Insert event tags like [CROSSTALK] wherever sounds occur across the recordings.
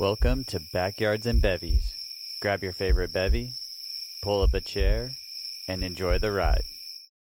Welcome to Backyards and Bevvies. Grab your favorite bevy, pull up a chair, and enjoy the ride.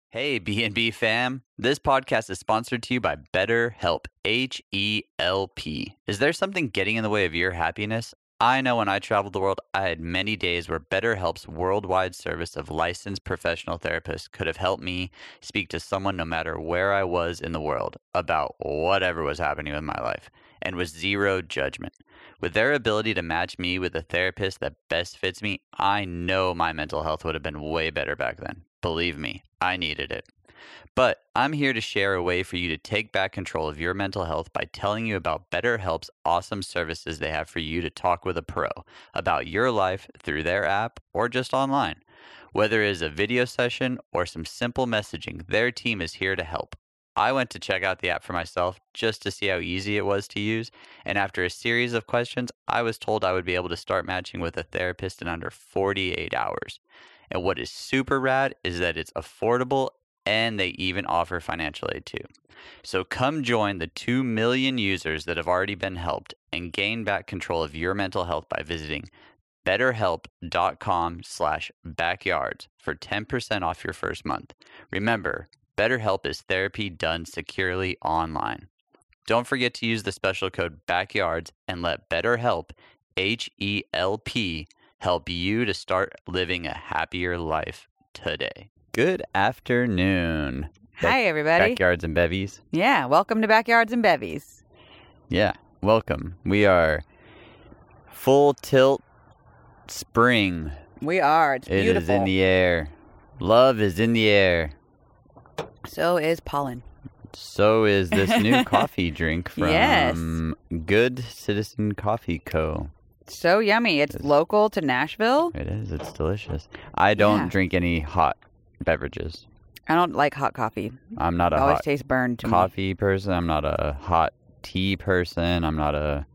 Hey, B&B fam. This podcast is sponsored to you by BetterHelp, H E L P. Is there something getting in the way of your happiness? I know when I traveled the world, I had many days where BetterHelp's worldwide service of licensed professional therapists could have helped me speak to someone no matter where I was in the world about whatever was happening with my life and with zero judgment. With their ability to match me with a therapist that best fits me, I know my mental health would have been way better back then. Believe me, I needed it. But I'm here to share a way for you to take back control of your mental health by telling you about BetterHelp's awesome services they have for you to talk with a pro about your life through their app or just online. Whether it is a video session or some simple messaging, their team is here to help. I went to check out the app for myself just to see how easy it was to use, and after a series of questions, I was told I would be able to start matching with a therapist in under 48 hours. And what is super rad is that it's affordable and they even offer financial aid too. So come join the 2 million users that have already been helped and gain back control of your mental health by visiting betterhelp.com slash backyards for 10% off your first month. Remember, BetterHelp is therapy done securely online. Don't forget to use the special code BACKYARDS and let BetterHelp, H E L P, help you to start living a happier life today. Good afternoon. Hi, everybody. Backyards and bevvies. Yeah, welcome to Backyards and Bevvies. Yeah, welcome. We are full tilt spring. We are. It's It is beautiful. in the air. Love is in the air. so is pollen. So is this new [LAUGHS] coffee drink from Yes. Good Citizen Coffee Co. So yummy. It's local to Nashville. It is. It's delicious. I don't Yeah. drink any hot beverages. I don't like hot coffee. I'm not It a always hot tastes burned to coffee person. I'm not a hot tea person. I'm not a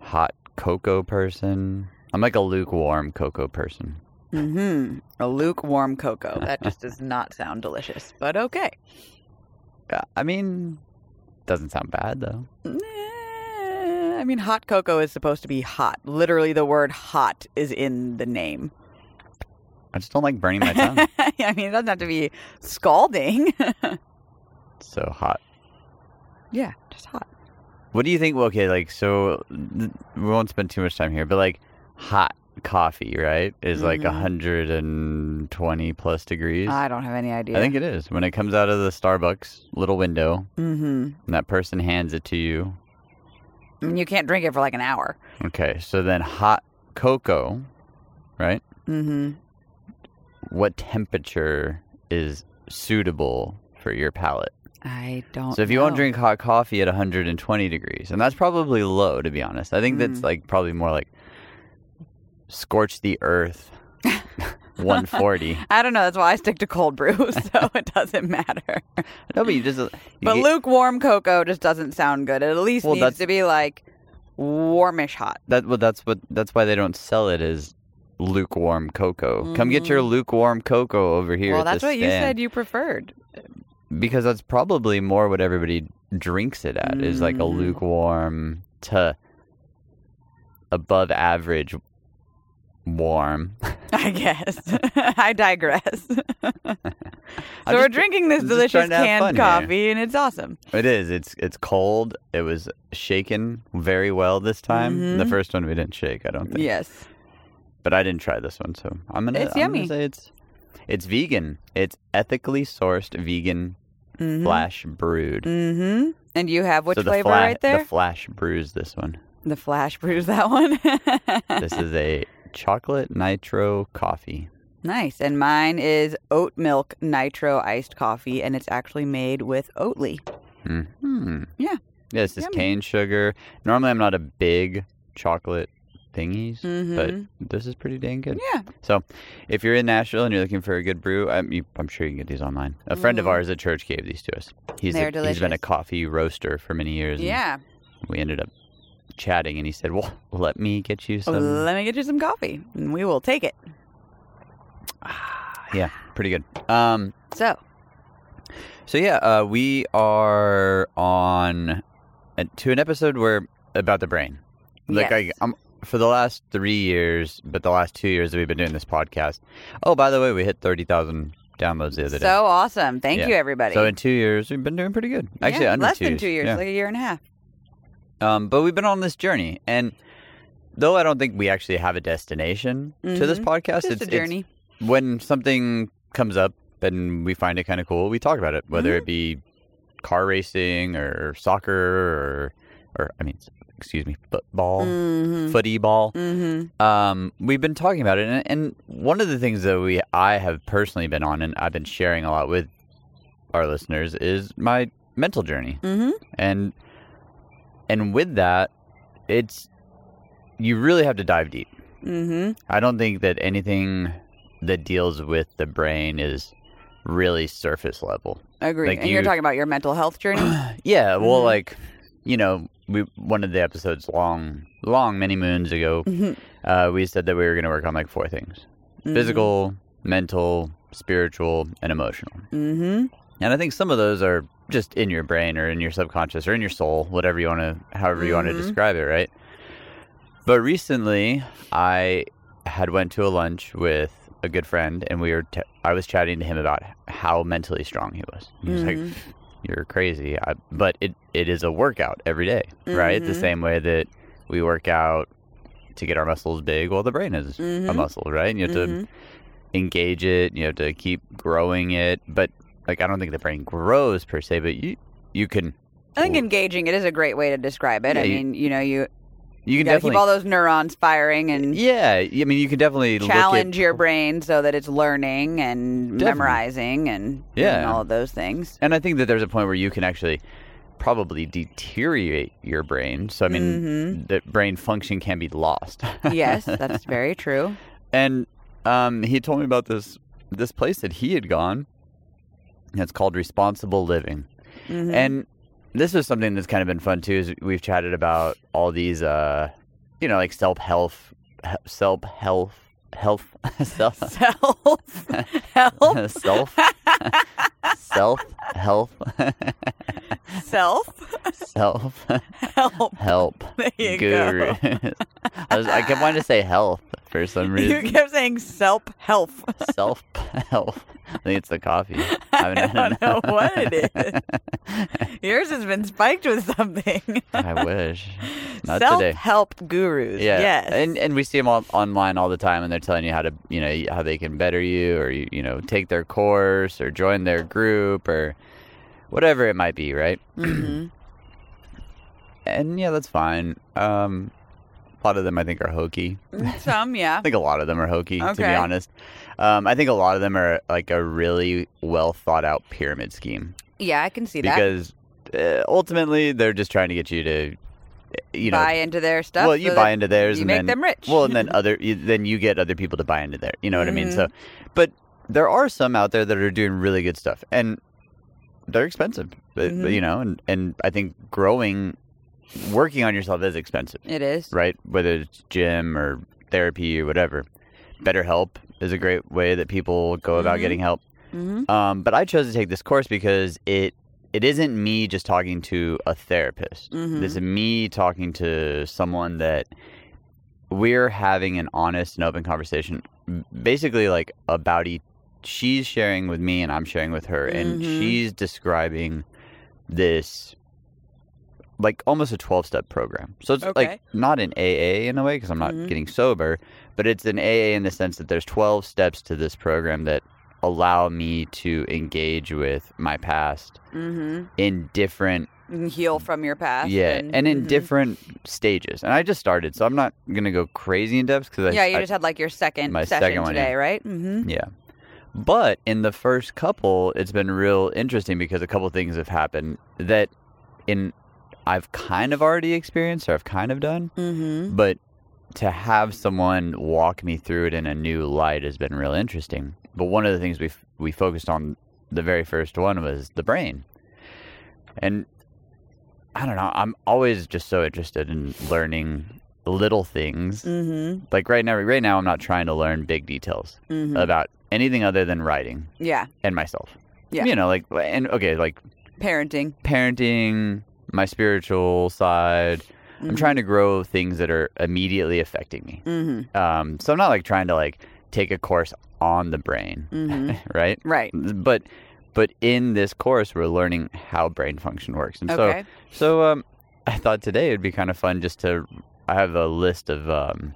hot cocoa person. I'm like a lukewarm cocoa person. Mm-hmm. A lukewarm cocoa. That just does [LAUGHS] not sound delicious, but okay. I mean, doesn't sound bad though. I mean, hot cocoa is supposed to be hot. Literally, the word hot is in the name. I just don't like burning my tongue. [LAUGHS] I mean, it doesn't have to be scalding. [LAUGHS] so hot. yeah, just hot. What do you think? Well, okay, like so, we won't spend too much time here, but like hot coffee, right, is like Mhm. a hundred and twenty plus degrees. I don't have any idea. I think it is when it comes out of the Starbucks little window, Mm-hmm. and that person hands it to you. I mean, you can't drink it for like an hour. Okay, so then hot cocoa, right? Mm-hmm. What temperature is suitable for your palate? I don't. So if you won't know. drink hot coffee at 120 degrees, and that's probably low to be honest. I think that's Mm. like probably more like scorch the earth [LAUGHS] 140. I don't know. That's why I stick to cold brew, [LAUGHS] so [LAUGHS] it doesn't matter. no, but you just you But get- lukewarm cocoa just doesn't sound good. It at least Well, needs to be like warmish hot. that well that's what that's why they don't sell it as lukewarm cocoa. Come get your Mhm. lukewarm cocoa over here. well, at that's the what you said you preferred. because that's probably more what everybody drinks it at is like a Mm. lukewarm to above average warm. [LAUGHS] I guess. [LAUGHS] I digress. [LAUGHS] so we're just- drinking this delicious trying to have canned fun here. coffee, and it's awesome. It is. It's it's cold. It was shaken very well this time. The Mhm. first one we didn't shake, I don't think. Yes. But I didn't try this one, so I'm gonna. It's I'm yummy. Gonna say it's it's vegan. It's ethically sourced vegan Mm-hmm. flash brewed. Mm-hmm. And you have which so flavor fla- right there? The flash brews this one. The flash brews that one. [LAUGHS] this is a chocolate nitro coffee. nice. And mine is oat milk nitro iced coffee, and it's actually made with Oatly. Hmm. Yeah. Yeah, this is cane sugar. Normally, I'm not a big chocolate thingies, but Mhm. this is pretty dang good. Yeah. So, if you're in Nashville and you're looking for a good brew, I'm, you, I'm sure you can get these online. A friend of Mhm. ours at church gave these to us. He's They're a, he's been a coffee roaster for many years. and Yeah. we ended up chatting, and he said, "Well, let me get you some." Let me get you some coffee, and we will take it. [SIGHS] yeah, pretty good. Um, So, So yeah, uh, we are on uh, to an episode where about the brain, Like Yes. I, I'm for the last three years, but the last two years that we've been doing this podcast. Oh, by the way, we hit thirty thousand downloads the other day. So awesome. Thank Yeah. you, everybody. So in two years, we've been doing pretty good. Actually, yeah, under less than two years, Yeah. like a year and a half. Um, but we've been on this journey, and though I don't think we actually have a destination to this Mhm. podcast, Just it's, a journey. when something comes up and we find it kind of cool, we talk about it, whether Mm-hmm. it be car racing or soccer or, or I mean, excuse me, football, Mm-hmm. footy ball. Mm-hmm. Um, we've been talking about it, and, and one of the things that we I have personally been on, and I've been sharing a lot with our listeners, is my mental journey Mm-hmm. and and with that it's you really have to dive deep Mm-hmm. i don't think that anything that deals with the brain is really surface level Agree. Like and you're talking about your mental health journey. [CLEARS THROAT] yeah well Mhm. like you know we one of the episodes long long many moons ago Mhm. uh, we said that we were going to work on like four things Mhm. physical mental spiritual and emotional Mm-hmm. And I think some of those are just in your brain or in your subconscious or in your soul, whatever you want to, however you want to Mhm. describe it, right? But recently, I had went to a lunch with a good friend, and we were. T- I was chatting to him about how mentally strong he was. He was like, "You're crazy," I, but it it is a workout every day, right? The Mhm. same way that we work out to get our muscles big. Well, the brain is a Mhm. muscle, right? And you have to Mhm. engage it. You have to keep growing it. But like, I don't think the brain grows per se, but you you can I think engaging it is a great way to describe it. Yeah, I you- mean, you know, you you can definitely keep all those neurons firing and yeah. I mean, you can definitely look at- challenge your brain so that it's learning and Definitely. memorizing and Yeah. doing all of those things. and I think that there's a point where you can actually probably deteriorate your brain. So I mean, the brain function can be lost. yes, that's [LAUGHS] very true. And um, he told me about this this place that he had gone. It's called Responsible Living. Mhm. And this is something that's kind of been fun too. Is we've chatted about all these, uh, you know, like self health, self health, health, self, self [LAUGHS] health, [LAUGHS] self, [LAUGHS] self health, self self help. help [LAUGHS] There you guru. go. I, was, I kept wanting to say health for some reason. You kept saying self health. self health. I think it's the coffee. [LAUGHS] I haven't had don't know enough. what it is. Yours has been spiked with something. I wish. Not Self help gurus. Yeah, Yes. and and we see them all online all the time, and they're telling you how to, you know, how they can better you, or you, you know, take their course, or join their group, or whatever it might be, right? [CLEARS THROAT] hmm And yeah, that's fine. Um, a lot of them, I think, are hokey. [LAUGHS] Some, yeah. [LAUGHS] I think a lot of them are hokey, to be honest. Um, I think a lot of them are like a really well thought out pyramid scheme Yeah, I can see that. because uh, ultimately they're just trying to get you to, you know, buy into their stuff. well, you so buy into theirs, You and make then them rich. Well, and then [LAUGHS] other you, then you get other people to buy into there. You know what I mean? So, Mm-hmm. but there are some out there that are doing really good stuff, and they're expensive. Mhm. you know, and and I think growing, working on yourself is expensive, it is. right? Whether it's gym or therapy or whatever. BetterHelp is a great way that people go about Mhm. getting help. hmm Um, but I chose to take this course because it it isn't me just talking to a therapist. Mhm. This is me talking to someone that we're having an honest and open conversation, basically like about each. She's sharing with me, and I'm sharing with her, and Mhm. she's describing this like almost a 12 step program. So it's Okay. like not an AA in a way because I'm not Mhm. getting sober, but it's an AA in the sense that there's 12 steps to this program that allow me to engage with my past hmm in different heal from your past. yeah and, in mhm. different stages and i just started so i'm not gonna go crazy in depth because Yeah, you I, just had like your second my session second one, today, yeah. right? Mm-hmm. yeah but in the first couple it's been real interesting because a couple things have happened that in i've kind of already experienced or i've kind of done Mm-hmm. but to have someone walk me through it in a new light has been real interesting. But one of the things we we focused on the very first one was the brain, and I don't know. I'm always just so interested in learning little things. Mm-hmm. Like right now, right now, I'm not trying to learn big details Mm-hmm. about anything other than writing yeah. and myself. Yeah. you know, like and okay, like Parenting. parenting, my spiritual side, I'm trying to grow things that are immediately affecting me. Mm-hmm. Um, so I'm not like trying to like take a course on the brain, Mhm. [LAUGHS] right? Right. But but in this course, we're learning how brain function works, and Okay. so so um, I thought today it'd be kind of fun just to. I have a list of um,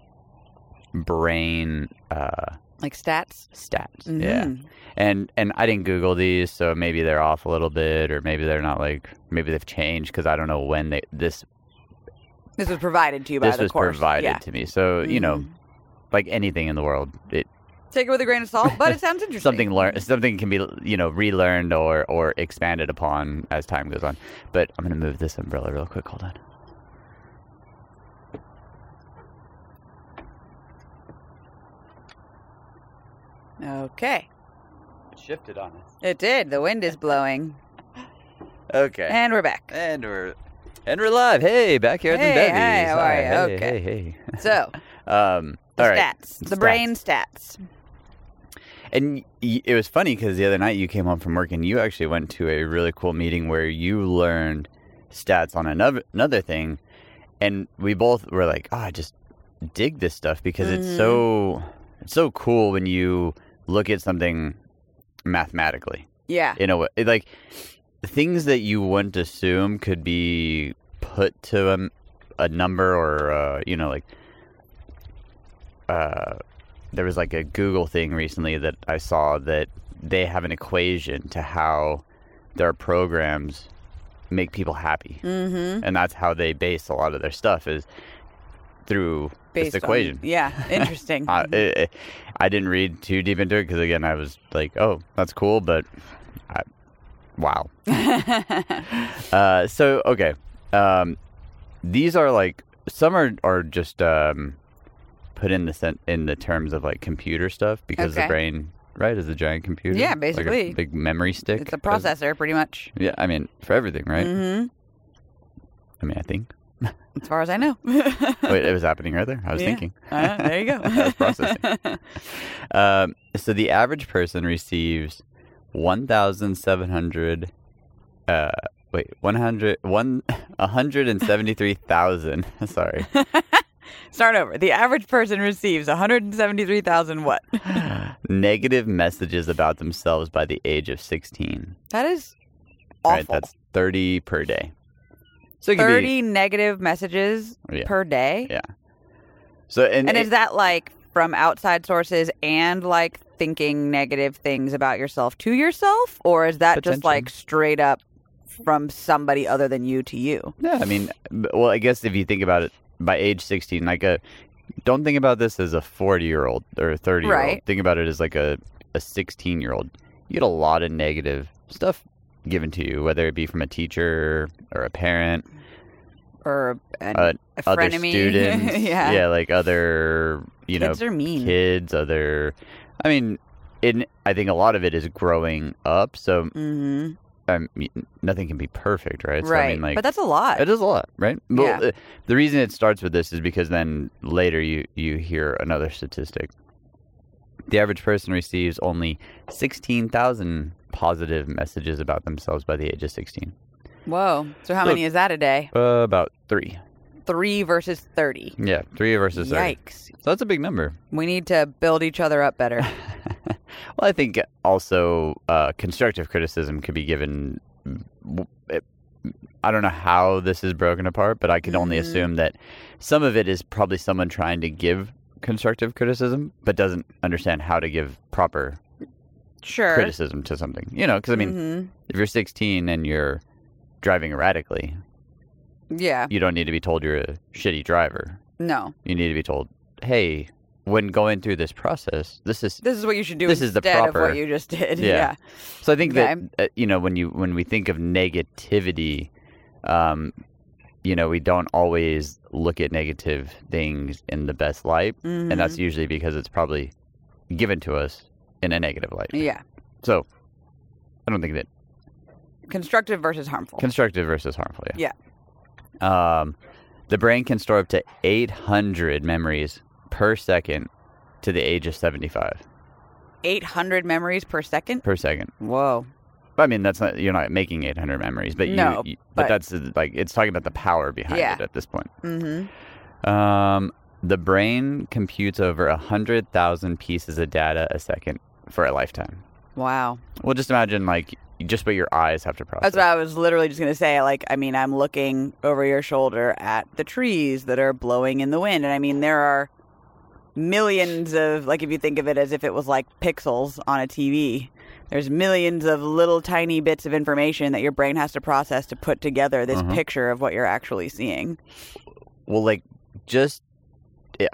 brain uh, Like stats. stats. Yeah, Mhm. and and I didn't Google these, so maybe they're off a little bit, or maybe they're not like maybe they've changed because I don't know when they this This was provided to you by this was course. provided Yeah. to me. So you know, Mhm. like anything in the world, it Take it with a grain of salt, but it sounds [LAUGHS] interesting. something learn something can be you know relearned or or expanded upon as time goes on. But I'm gonna move this umbrella real quick. Hold on. Okay. It shifted on us. It did. The wind is blowing. [LAUGHS] Okay. And we're back. And we're and we're live. Hey, backyards and Hey, bevvies. hi, how are Hi, you? Hey, Okay. hey, hey. So, [LAUGHS] Um. the all right. stats. The brain stats. And y- it was funny because the other night you came home from work and you actually went to a really cool meeting where you learned stats on another another thing, and we both were like, "Oh, I just dig this stuff because it's Mhm. so it's so cool when you look at something mathematically Yeah. in a way like things that you wouldn't assume could be put to a, a number or uh, you know like uh, there was like a Google thing recently that I saw that they have an equation to how their programs make people happy, Mm-hmm. and that's how they base a lot of their stuff is through Based this on- equation. [LAUGHS] yeah. Interesting. [LAUGHS] I, it, I didn't read too deep into it because again I was like, oh, that's cool, but I, wow. [LAUGHS] Uh, so okay, um, these are like some are are just um, put in the sen- in the terms of like computer stuff because the brain right is a giant computer. Yeah, like a basically. big memory stick. it's a processor, pretty much. yeah, I mean for everything, right? Mm-hmm. I mean, I think. [LAUGHS] As far as I know. [LAUGHS] Wait, it was happening right there. I was Yeah. thinking. [LAUGHS] Uh, there you go. I was processing. Um, so the average person receives one thousand seven hundred. Uh, wait, hundred and seventy three thousand. Sorry, Start over. The average person receives 173,000 what? [SIGHS] negative messages about themselves by the age of sixteen. That is awful. Right, that's thirty per day. So could 30 negative messages yeah. per day. Yeah. So and, And it- is that like from outside sources and like thinking negative things about yourself to yourself? Or is that just like straight up from somebody other than you to you? Yeah, I mean, well, I guess if you think about it, by age sixteen, like a, don't think about this as a forty-year-old or a thirty-year-old. Right. Think about it as like a a sixteen-year-old. You get a lot of negative stuff given to you, whether it be from a teacher or a parent, Or an, uh, a other frenemy? [LAUGHS] students. yeah. like other you Kids know are mean. kids, other. I mean, in I think a lot of it is growing up. So hmm um, y- nothing can be perfect, right? So, right. I mean, like, but that's a lot. It is a lot, right? Well, Yeah. the, the reason it starts with this is because then later you you hear another statistic. The average person receives only sixteen thousand positive messages about themselves by the age of sixteen. Whoa. So how So- many is that a day? Uh, about three. Three versus 30. Yeah, three versus thirty. Yikes. So that's a big number. We need to build each other up better. [LAUGHS] Well, I think also uh, constructive criticism could be given. I don't know how this is broken apart, but I can only Mhm. assume that some of it is probably someone trying to give constructive criticism, but doesn't understand how to give proper Sure. criticism to something. You know, because I mean, Mhm. if you're 16 and you're driving erratically, Yeah. you don't need to be told you're a shitty driver. No. You need to be told, hey, when going through this process, this is This is what you should do This is the proper- what you just did. [LAUGHS] Yeah. Yeah. So I think that uh, you know when you when we think of negativity, um, you know we don't always look at negative things in the best light, and Mm-hmm. that's usually because it's probably given to us in a negative light. Yeah. So I don't think that Constructive versus harmful. constructive versus harmful. Yeah. Yeah. Um, the brain can store up to 800 memories per second to the age of 75 800 memories per second? per second. Whoa. I mean, that's not you're not making 800 memories, but you, No, you- but, but- that's like it's talking about the power behind Yeah. it at this point. Mm-hmm. Um, the brain computes over a hundred thousand pieces of data a second for a lifetime. Wow. Well, just imagine like just what your eyes have to process. That's what I was literally just going to say. Like, I mean, I'm looking over your shoulder at the trees that are blowing in the wind. And I mean, there are millions of, like, if you think of it as if it was like pixels on a TV, there's millions of little tiny bits of information that your brain has to process to put together this Uh-huh. picture of what you're actually seeing. well, like just,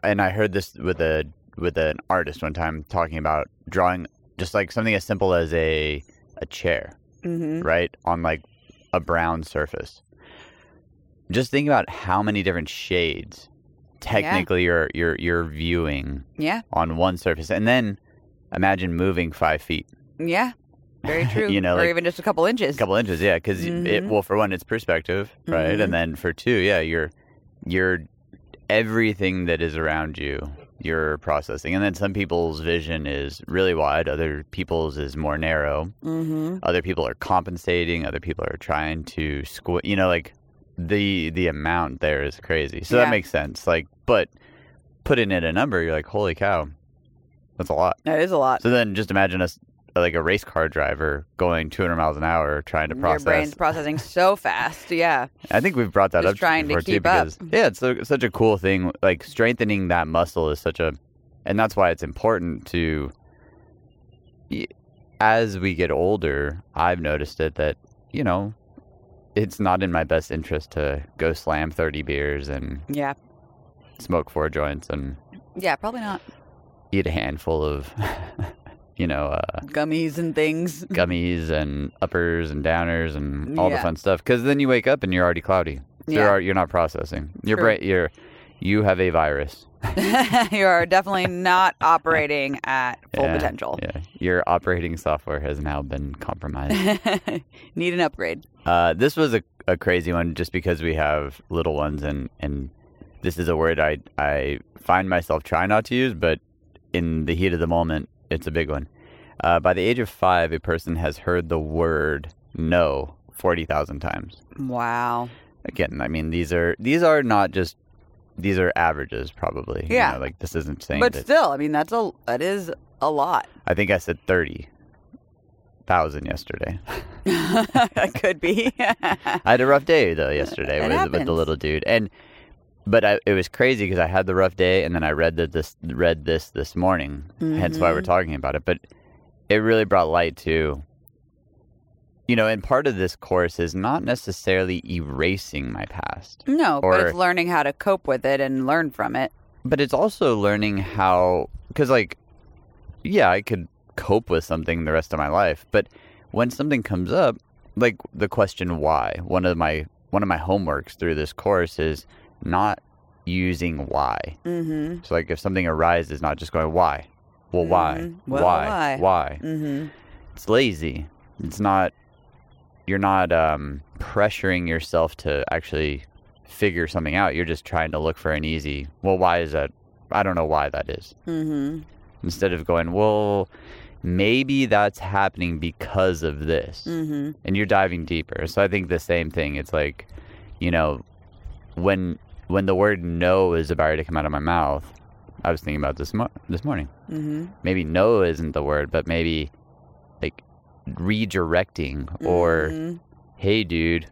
and I heard this with a with an artist one time talking about drawing just like something as simple as a a chair, Mm-hmm. right, on like a brown surface. Just think about how many different shades technically you're you're you're viewing Yeah. on one surface, and then imagine moving five feet, Yeah. Very [LAUGHS] true. You know, or like- even just a couple inches. a couple inches, yeah, because it Mhm. well for one it's perspective, right, Mhm. and then for two, yeah, you're you're everything that is around you you're processing, and then some people's vision is really wide, other people's is more narrow. mm-hmm. Other people are compensating, other people are trying to squ you know, like the the amount there is crazy. So Yeah. that makes sense. Like, but putting in a number, you're like, holy cow, that's a lot. That is a lot. So then just imagine us like a race car driver going 200 miles an hour trying to Your process. brain's processing so [LAUGHS] fast. Yeah. I think we've brought that Just up trying to before too keep up. because yeah, it's so, such a cool thing. Like strengthening that muscle is such a, and that's why it's important to. As we get older, I've noticed it that you know, it's not in my best interest to go slam 30 beers and Yeah. smoke four joints and Yeah, probably not. eat a handful of, [LAUGHS] you know, uh, Gummies and things. [LAUGHS] gummies and uppers and downers and all the fun stuff. Because then you wake up and you're already cloudy. So Yeah. You're, you're not processing. Your brain, you're, you have a virus. [LAUGHS] [LAUGHS] you are definitely not operating at full Yeah, potential. Yeah, your operating software has now been compromised. Need an upgrade. uh, this was a, a crazy one, just because we have little ones, and and this is a word I I find myself trying not to use, but in the heat of the moment, it's a big one. Uh, by the age of five, a person has heard the word "no" forty thousand times. Wow. again i mean these are these are not just these are averages probably you Yeah. know, like this isn't saying But that still, I mean, that's a that is a lot. i think i said 30,000 yesterday [LAUGHS] that could be. [LAUGHS] i had a rough day though yesterday with, with the little dude and but I, it was crazy because i had the rough day and then i read that this read this this morning hence why we're Mhm. talking about it but it really brought light to you know and part of this course is not necessarily erasing my past no, but it's learning how to cope with it and learn from it. but it's also learning how because like yeah i could cope with something the rest of my life but when something comes up like the question why one of my one of my homeworks through this course is not using why Mm-hmm. so like if something arises not just going why well why Mhm. Well, why why? why Mm-hmm. it's lazy it's not you're not um pressuring yourself to actually figure something out you're just trying to look for an easy well why is that i don't know why that is Mm-hmm. instead of going well maybe that's happening because of this Mm-hmm. and you're diving deeper so i think the same thing it's like you know when when the word no is about to come out of my mouth i was thinking about this mo- this morning Mm-hmm. maybe no isn't the word, but maybe like redirecting or Mhm. hey dude,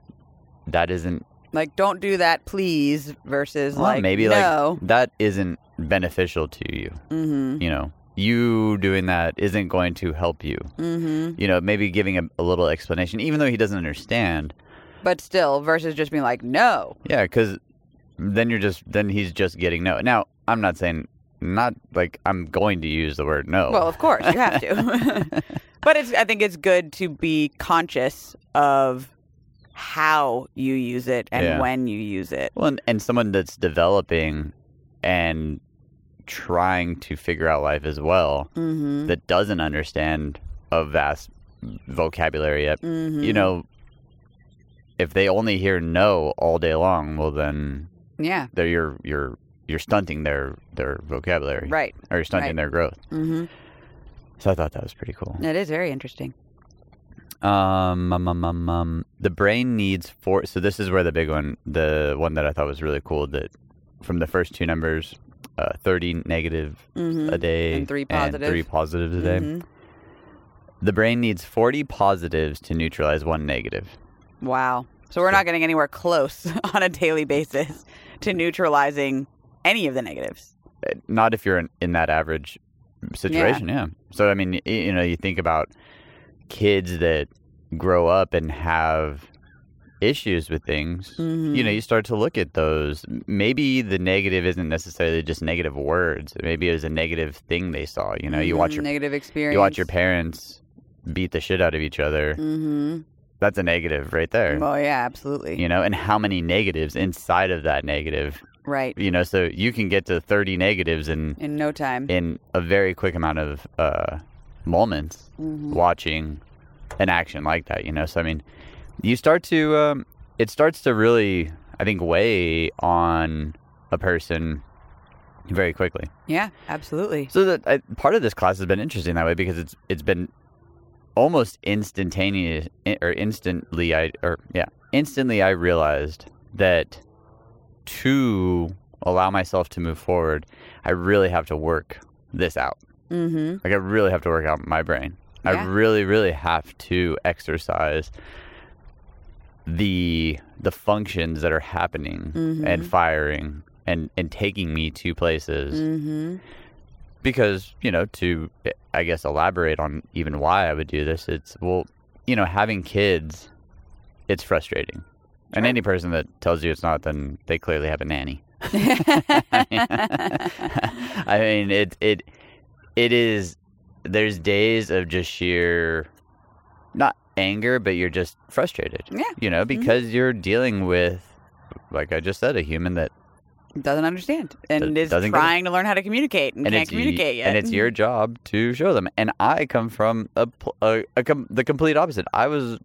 that isn't like, don't do that, please. Versus well, like, maybe no. like that isn't beneficial to you. mm-hmm. You know, you doing that isn't going to help you. Mm-hmm. You know, maybe giving a, a little explanation, even though he doesn't understand. But still, versus just being like, no. Yeah, because then you're just then he's just getting no. Now I'm not saying not like I'm going to use the word no. Well, of course you have to. [LAUGHS] but it's I think it's good to be conscious of how you use it and Yeah. when you use it. Well, and, and someone that's developing and trying to figure out life as well Mm-hmm. that doesn't understand a vast vocabulary yet, mm-hmm. you know, if they only hear no all day long, well then Yeah. they're you're you're you're stunting their their vocabulary, Right. Or you're stunting right. their growth. Mm-hmm. So I thought that was pretty cool. It is very interesting. Um, um, um, um, um, the brain needs four. So this is where the big one, the one that I thought was really cool, that from the first two numbers, uh, thirty negative Mhm. a day And three and positive. three positives a day. Mhm. The brain needs forty positives to neutralize one negative. Wow. So we're not getting anywhere close [LAUGHS] on a daily basis to neutralizing any of the negatives. Uh, Not if you're in, in that average situation, yeah. So I mean, you know, you think about kids that grow up and have issues with things. Mhm. You know, you start to look at those. Maybe the negative isn't necessarily just negative words. Maybe it was a negative thing they saw. You know, you watch Mhm. your negative experience. you watch your parents beat the shit out of each other. Mm-hmm. That's a negative right there. Oh yeah, absolutely. You know, and how many negatives inside of that negative? Right. You know, so you can get to thirty negatives in In no time. in a very quick amount of uh, moments Mhm. watching an action like that. You know, so I mean, you start to um, it starts to really, I think, weigh on a person very quickly. Yeah, absolutely. So that I, part of this class has been interesting that way because it's it's been almost instantaneous or instantly I or yeah instantly I realized that to allow myself to move forward, I really have to work this out. Mm-hmm. Like I really have to work out my brain. I really, really have to exercise the the functions that are happening and Mhm. firing and and taking me to places Mm-hmm. Because you know to I guess elaborate on even why I would do this. It's well, you know, having kids, it's frustrating, and any person that tells you it's not, then they clearly have a nanny. [LAUGHS] [LAUGHS] I mean, it it it is. There's days of just sheer, not anger, but you're just frustrated. Yeah. You know, mm-hmm. because you're dealing with, like I just said, a human that Doesn't understand and is doesn't get it. trying to learn how to communicate and, and can't communicate yet. and it's your job to show them. And I come from a, a, a com- the complete opposite. I was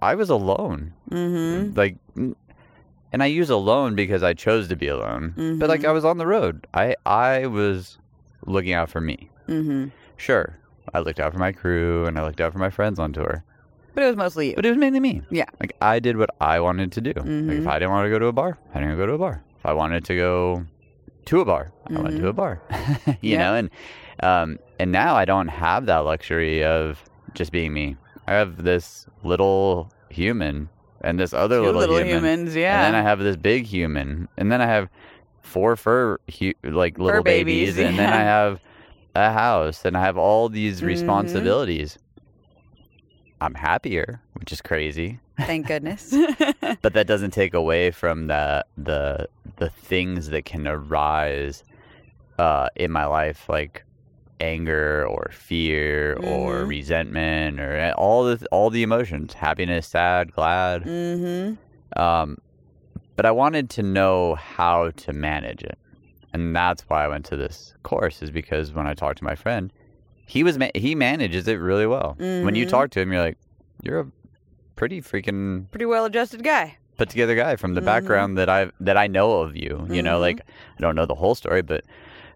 I was alone, Mm-hmm. like, and I use alone because I chose to be alone. But like Mhm. I was on the road. I I was looking out for me. Mm-hmm. Sure, I looked out for my crew and I looked out for my friends on tour, But it was mostly you. but it was mainly me. Yeah. like I did what I wanted to do. Like if Mhm. I didn't want to go to a bar, I didn't go to a bar. I wanted to go to a bar, I went to a bar. [LAUGHS] you Yeah. know, and um, and now I don't have that luxury of just being me. I have this little human and this other Two little, little human, humans, yeah. and then I have this big human, and then I have four fur hu- like little babies, babies, and then I have a house, and I have all these Mhm. responsibilities. I'm happier, which is crazy Thank goodness. [LAUGHS] but that doesn't take away from the the the things that can arise uh, in my life, like anger or fear or Mhm. resentment or all the all the emotions, happiness, sad, glad. mm-hmm. Um, but I wanted to know how to manage it, and that's why I went to this course. Is because when I talked to my friend, he was ma- he manages it really well. When you Mhm. talk to him, you're like, you're a pretty freaking Pretty well adjusted guy. put together guy from the Mhm. background that I that I know of you. You know, Mhm. like I don't know the whole story, but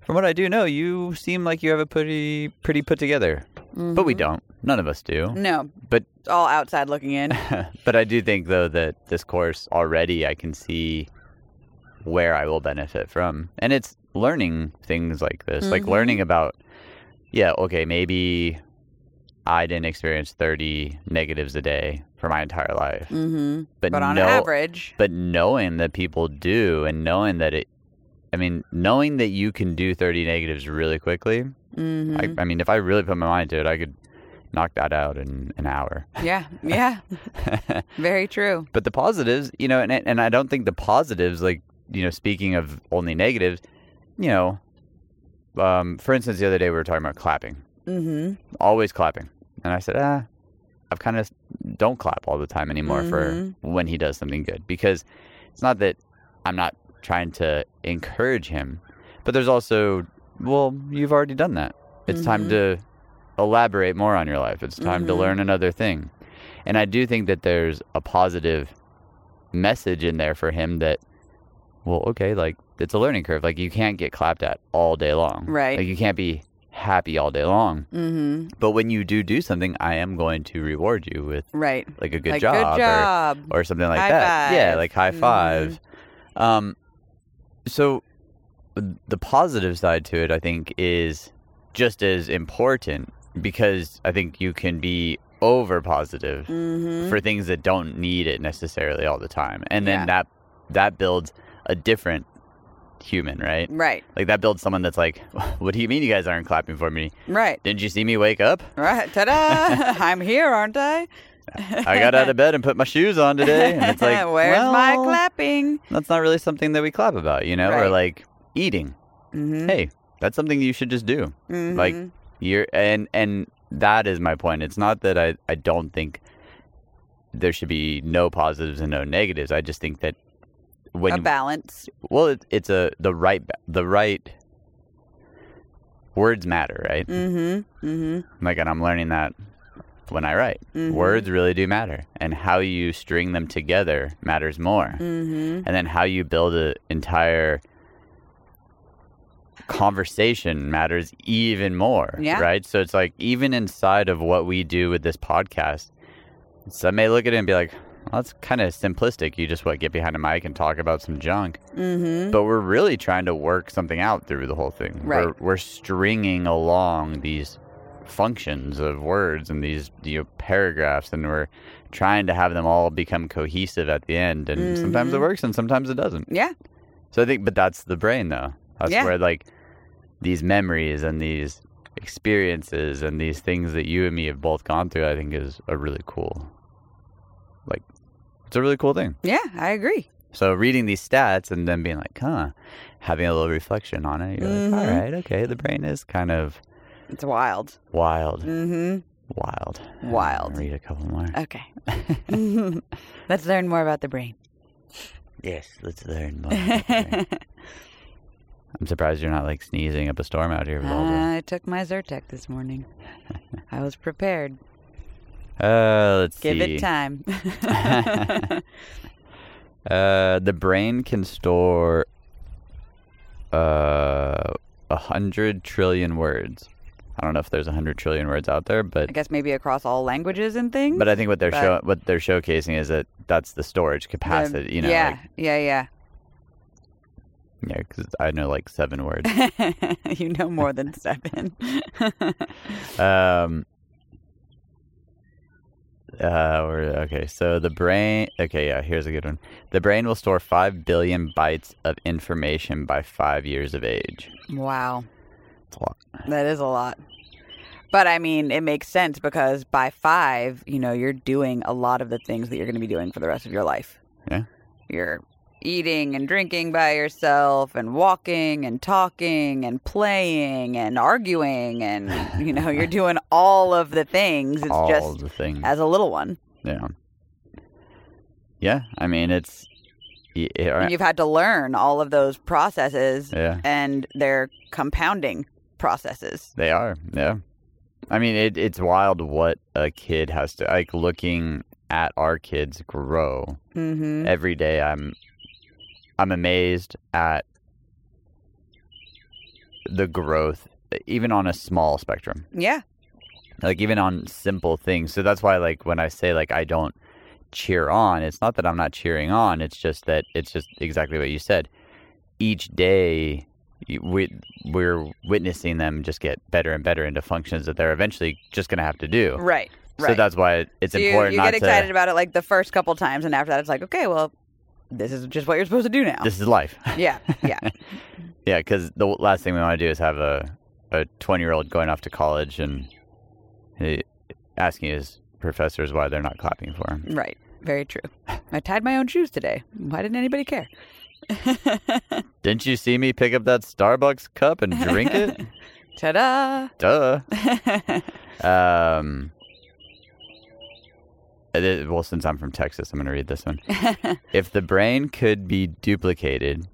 from what I do know, you seem like you have a pretty pretty put together. But we Mhm. don't. None of us do. No, But it's all outside looking in. [LAUGHS] but I do think though that this course already I can see where I will benefit from. And it's learning things like this. Like learning about yeah, okay, maybe I didn't experience 30 negatives a day for my entire life. mm-hmm. But, But on no, average, but knowing that people do and knowing that it i mean knowing that you can do 30 negatives really quickly mm-hmm. I, I mean if i really put my mind to it i could knock that out in an hour yeah, yeah, [LAUGHS] very true. but the positives you know and, and i don't think the positives like you know speaking of only negatives you know um, for instance the other day we were talking about clapping Mm-hmm. always clapping and i said ah i've kind of don't clap all the time anymore Mhm. for when he does something good because it's not that i'm not trying to encourage him but there's also well you've already done that it's time Mhm. to elaborate more on your life it's time to Mhm. learn another thing and i do think that there's a positive message in there for him that well okay like it's a learning curve like you can't get clapped at all day long Right. like you can't be happy all day long. Mm-hmm. But when you do do something, I am going to reward you with Right. like a good like, job, Good job. Or, or something like High that. Yeah, like high Mhm. five. Um, so the positive side to it, I think, is just as important because I think you can be over positive mm-hmm. for things that don't need it necessarily all the time, and then Yeah. that that builds a different human, right? right. Like that builds someone that's like, [LAUGHS] "What do you mean you guys aren't clapping for me? Right. Didn't you see me wake up? Right. Ta-da! [LAUGHS] I'm here, aren't I? [LAUGHS] I got out of bed and put my shoes on today." And it's like, where's my clapping? That's not really something that we clap about, you know? Or Right. like eating. Mm-hmm. Hey, that's something you should just do. like, Mhm. You're and and that is my point. It's not that I I don't think there should be no positives and no negatives. I just think that when a balance. well, it, it's a the right the right words matter, right? Mm-hmm. Mm-hmm. Like, and I'm learning that when I write. Mhm. Words really do matter, and how you string them together matters more. Mm-hmm. and then how you build an entire conversation matters even more Yeah. right so it's like even inside of what we do with this podcast some may look at it and be like that's kind of simplistic you just what get behind a mic and talk about some junk Mm-hmm. but we're really trying to work something out through the whole thing Right. we're, we're stringing along these functions of words and these you know, paragraphs and we're trying to have them all become cohesive at the end and sometimes it Mhm. works and sometimes it doesn't Yeah. so i think but that's the brain though that's Yeah. where like these memories and these experiences and these things that you and me have both gone through i think is a really cool like it's a really cool thing Yeah, I agree. so reading these stats and then being like, huh, having a little reflection on it, you're like, all right, okay, the brain is kind of It's wild. wild, Mm-hmm. wild, Wild. Read a couple more. Okay. [LAUGHS] Let's learn more about the brain. yes, let's learn more. about the brain. [LAUGHS] I'm surprised you're not like sneezing up a storm out here with all the. I took my Zyrtec this morning. I was prepared. Uh, let's Give see. it time. [LAUGHS] [LAUGHS] Uh, the brain can store uh a hundred trillion words. I don't know if there's a hundred trillion words out there, but I guess maybe across all languages and things. But I think what they're show what they're showcasing is that that's the storage The- capacity. you know, yeah, like, yeah, yeah, because I know like seven words. [LAUGHS] you know more than seven. um. Uh, we're, okay, so the brain. Okay, yeah, here's a good one. The brain will store five billion bytes of information by five years of age. wow, That's a lot. that is a lot. But I mean, it makes sense because by five, you know, you're doing a lot of the things that you're going to be doing for the rest of your life. Yeah. You're eating and drinking by yourself and walking and talking and playing and arguing and you know you're [LAUGHS] doing all of the things it's All just the things. as a little one yeah. Yeah, I mean it's. y- it- and you've had to learn all of those processes yeah. and they're compounding processes They are, yeah. I mean, it, it's wild what a kid has to like. Looking at our kids grow mm-hmm. every day, I'm, I'm amazed at the growth, even on a small spectrum. yeah Like even on simple things. So that's why, like, when I say like I don't cheer on, it's not that I'm not cheering on. It's just that it's just exactly what you said. Each day, we we're witnessing them just get better and better into functions that they're eventually just going to have to do. right right So that's why it's So you, important you not get excited to. about it like the first couple times and after that it's like okay well this is just what you're supposed to do now This is life. [LAUGHS] yeah yeah [LAUGHS] yeah, because the last thing we want to do is have a a 20 year old going off to college and he, asking his professors why they're not clapping for him. right very true i tied my own shoes today why didn't anybody care [LAUGHS] Didn't you see me pick up that Starbucks cup and drink it? ta-da Duh. Um. Is- well, since I'm from Texas, I'm going to read this one. [LAUGHS] if the brain could be duplicated,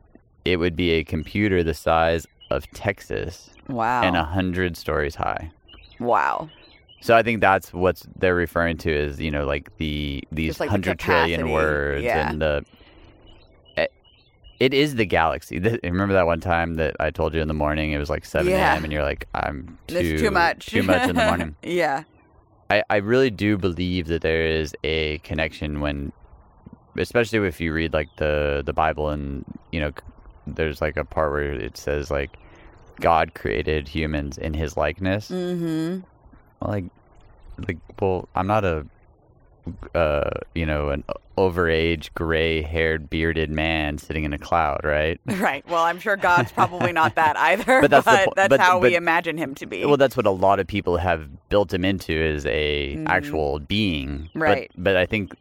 it would be a computer the size of Texas wow and a hundred stories high. wow So I think that's what they're referring to is you know like the these like the hundred trillion words yeah. and the. eh, it is the galaxy. Remember that one time that I told you in the morning it was like 7 Yeah. a.m. and you're like, I'm too, too much. too much in the [LAUGHS] morning. yeah. I, I really do believe that there is a connection when, especially if you read like the the Bible and you know, there's like a part where it says like God created humans in His likeness. Mm-hmm. Well, like, like, well, I'm not a, uh, you know, an overage, gray-haired, bearded man sitting in a cloud, right? [LAUGHS] Right. Well, I'm sure God's probably not that [LAUGHS] either. But that's the po- that's but- how we imagine him to be. Well, that's what a lot of people have built him into is a Mhm. actual being. But- Right. But, I think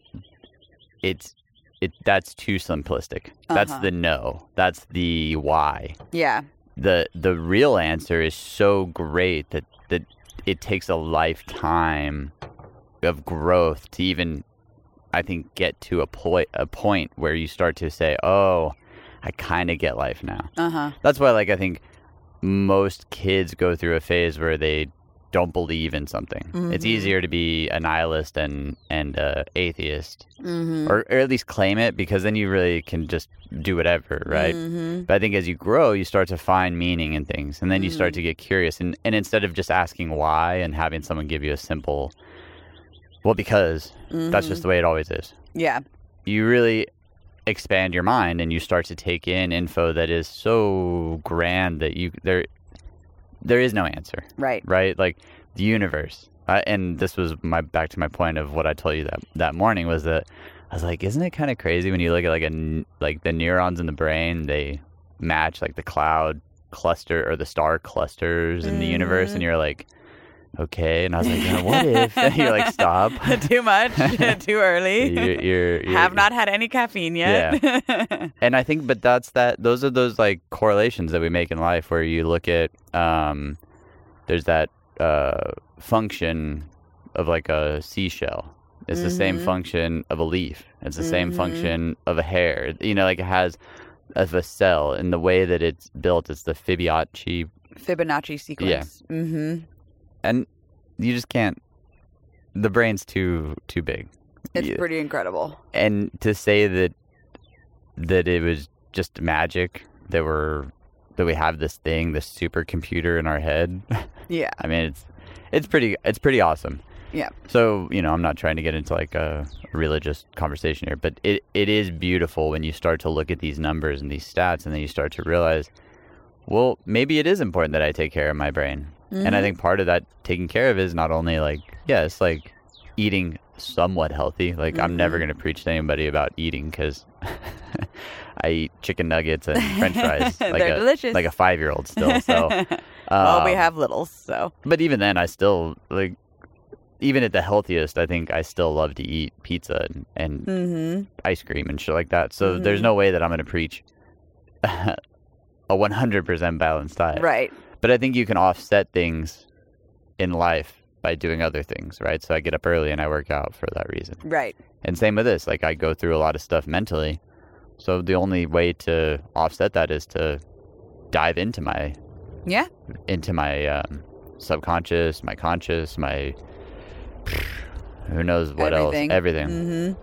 it's it that's too simplistic. That's Uh-huh. the no. That's the why. yeah. The the real answer is so great that that it takes a lifetime of growth to even I think get to a point a point where you start to say, "Oh, I kind of get life now." Uh huh. That's why, like, I think most kids go through a phase where they don't believe in something. It's Mhm. easier to be a nihilist and and uh, atheist, Mm-hmm. or, or at least claim it, because then you really can just do whatever, right? Mm-hmm. But I think as you grow, you start to find meaning in things, and then you start to get curious. And and instead of just asking why and having someone give you a simple, well, because that's just the way it always is Mm-hmm. yeah. you really expand your mind and you start to take in info that is so grand that you there there is no answer Right. right like the universe uh, and this was my back to my point of what i told you that that morning was that i was like isn't it kind of crazy when you look at like a like the neurons in the brain they match like the cloud cluster or the star clusters in the universe and you're like okay and i was like "Yeah, what if and [LAUGHS] you're like stop [LAUGHS] Too much. [LAUGHS] Too early. you're, you're, you're Have not had any caffeine yet. and I think, but that's that. Those are those like correlations that we make in life, where you look at, um, there's that uh, function of like a seashell. It's the same Mhm. function of a leaf. It's the same Mhm. function of a hair. You know, like it has of a cell, and the way that it's built, it's the Fibonacci, Fibonacci sequence. Mm-hmm. And you just can't. The brain's too too big. It's Yeah. pretty incredible. and to say that that it was just magic that we're that we have this thing this supercomputer in our head [LAUGHS] Yeah. i mean it's it's pretty it's pretty awesome Yeah. so you know i'm not trying to get into like a religious conversation here but it, it is beautiful when you start to look at these numbers and these stats and then you start to realize well maybe it is important that i take care of my brain and i Mhm. think part of that taking care of is not only like yeah it's like eating somewhat healthy like i'm never Mhm. going to preach to anybody about eating because [LAUGHS] i eat chicken nuggets and french fries [LAUGHS] like They're a delicious. like a five year old still so [LAUGHS] well, we um, have littles, so but even then i still like even at the healthiest i think i still love to eat pizza and, and mm-hmm. ice cream and shit like that so there's Mhm. no way that i'm going to preach a 100% balanced diet right. But I think you can offset things in life by doing other things, right? So I get up early and I work out for that reason. Right. And same with this, like I go through a lot of stuff mentally. So the only way to offset that is to dive into my Yeah. into my um, subconscious, my conscious, my who knows what Everything. else, everything. Mm-hmm.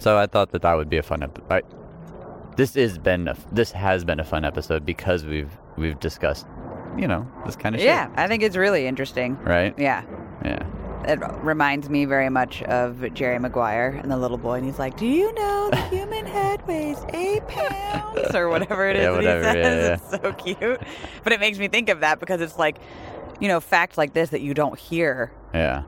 So I thought that that would be a fun episode. This has been a, this has been a fun episode because we've we've discussed, you know, this kind of shit. Yeah, I think it's really interesting. right? Yeah. Yeah. It reminds me very much of Jerry Maguire and the little boy, and he's like, "Do you know the [LAUGHS] human head weighs eight pounds or whatever it is Yeah, that whatever, he yeah, says?" It's so cute, but it makes me think of that because it's like, you know, facts like this that you don't hear Yeah.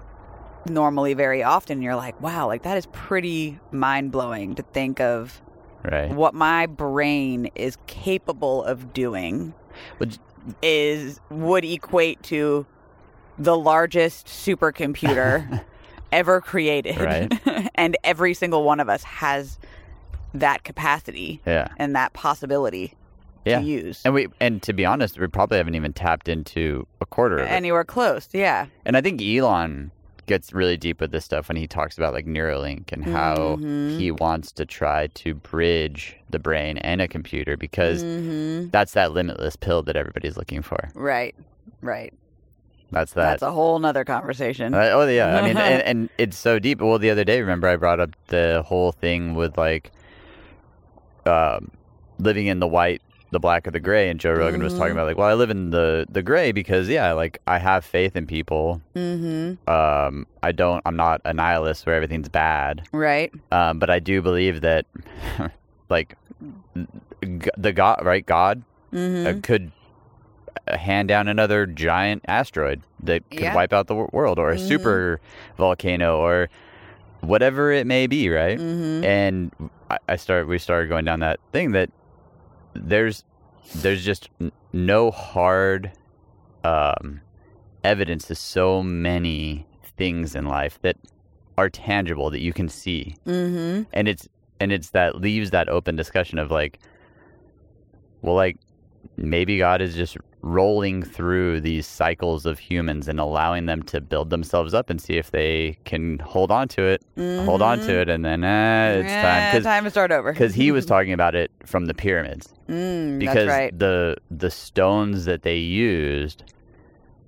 normally very often. You're like, "Wow, like that is pretty mind blowing to think of Right. what my brain is capable of doing." Which- is would equate to the largest supercomputer [LAUGHS] ever created. Right. [LAUGHS] and every single one of us has that capacity Yeah. and that possibility Yeah. to use. And we and to be honest, we probably haven't even tapped into a quarter of it. Anywhere close, yeah. And I think Elon gets really deep with this stuff when he talks about like Neuralink and how Mhm. he wants to try to bridge the brain and a computer because hmm that's that limitless pill that everybody's looking for. Right, right. That's that. That's a whole nother conversation. Uh, oh yeah, I mean, and, [LAUGHS] and it's so deep. Well, the other day, remember I brought up the whole thing with like, um, living in the white, the black, or the gray. And Joe Rogan was talking Mhm. about like, well, I live in the the gray because yeah, like I have faith in people. Mm-hmm. Um, I don't. I'm not a nihilist where everything's bad. Right. Um, but I do believe that, [LAUGHS] like, g- the God, right? God Mm-hmm. uh, could uh, hand down another giant asteroid that could Yeah. wipe out the world, or a Mhm. super volcano, or whatever it may be, right? mm-hmm. And I, I start. We started going down that thing that there's there's just no hard um, evidence to so many things in life that are tangible that you can see Mm-hmm. and it's and it's that leaves that open discussion of like well like maybe god is just rolling through these cycles of humans and allowing them to build themselves up and see if they can hold on to it hold on to it and then eh, it's Yeah, time time to start over. because he was [LAUGHS] talking about it from the pyramids mm, because right. the the stones that they used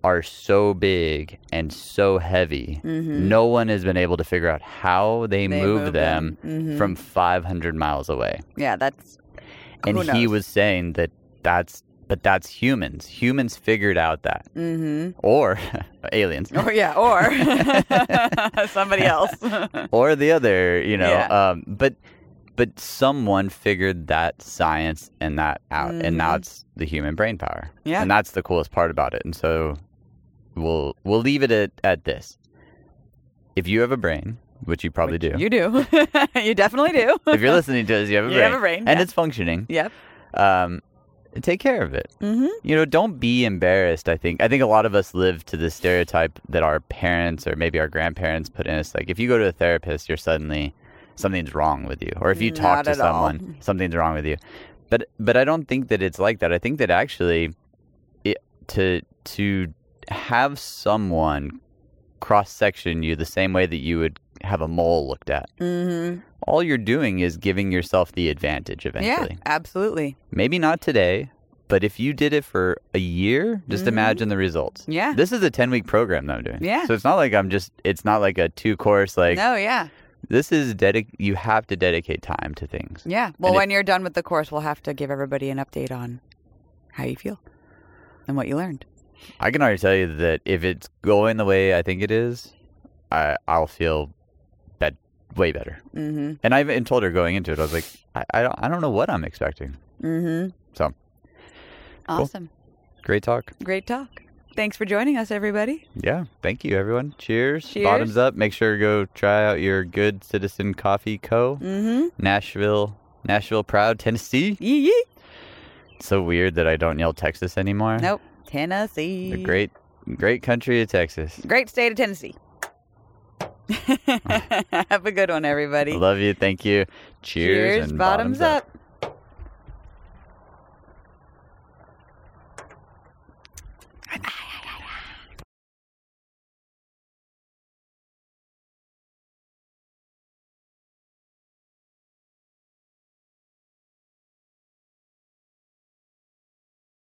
are so big and so heavy Mm-hmm. no one has been able to figure out how they, They move moved them, them. Mhm. from 500 miles away. Yeah, that's. And he was saying that that's, but that's humans. Humans figured out that. Mm-hmm. Or [LAUGHS] aliens. Or yeah, or [LAUGHS] somebody else. [LAUGHS] or the other, you know. Yeah. Um, but, but someone figured that science and that out. And now Mhm. it's the human brain power. Yeah. And that's the coolest part about it. And so we'll, we'll leave it at, at this. If you have a brain, which you probably do. You do. you definitely do. if you're listening to this, you have a You brain. have a brain, And yeah. it's functioning. Yep. Um, take care of it. Mm-hmm. You know, don't be embarrassed. I think. I think a lot of us live to the stereotype that our parents or maybe our grandparents put in us. Like, if you go to a therapist, you're suddenly something's wrong with you, or if you talk Not to at all. someone, something's wrong with you. But but I don't think that it's like that. I think that actually, it, to to have someone cross section you the same way that you would have a mole looked at. Mm-hmm. All you're doing is giving yourself the advantage eventually. Yeah, absolutely. Maybe not today, but if you did it for a year, just Mhm. imagine the results. Yeah. This is a 10 week program that I'm doing. Yeah. So it's not like I'm just, it's not like a two course, like, no, yeah. this is dedic, you have to dedicate time to things. Yeah. Well, And it- when you're done with the course, we'll have to give everybody an update on how you feel and what you learned. I can already tell you that if it's going the way I think it is, I, I'll feel way better. Mm-hmm. And I even told her going into it, I was like, I, I, don't, I don't know what I'm expecting. Mm-hmm. So, Awesome. great talk. Great talk. Thanks for joining us, everybody. Yeah. Thank you, everyone. Cheers. Cheers. Bottoms up. Make sure to go try out your Good Citizen Coffee Co. Mm-hmm. Nashville, Nashville proud, Tennessee. Yee yee. So weird that I don't yell Texas anymore. Nope. Tennessee. The great, great country of Texas. Great state of Tennessee. [LAUGHS] Have a good one, everybody. Love you. Thank you. Cheers. Cheers. and bottoms, up.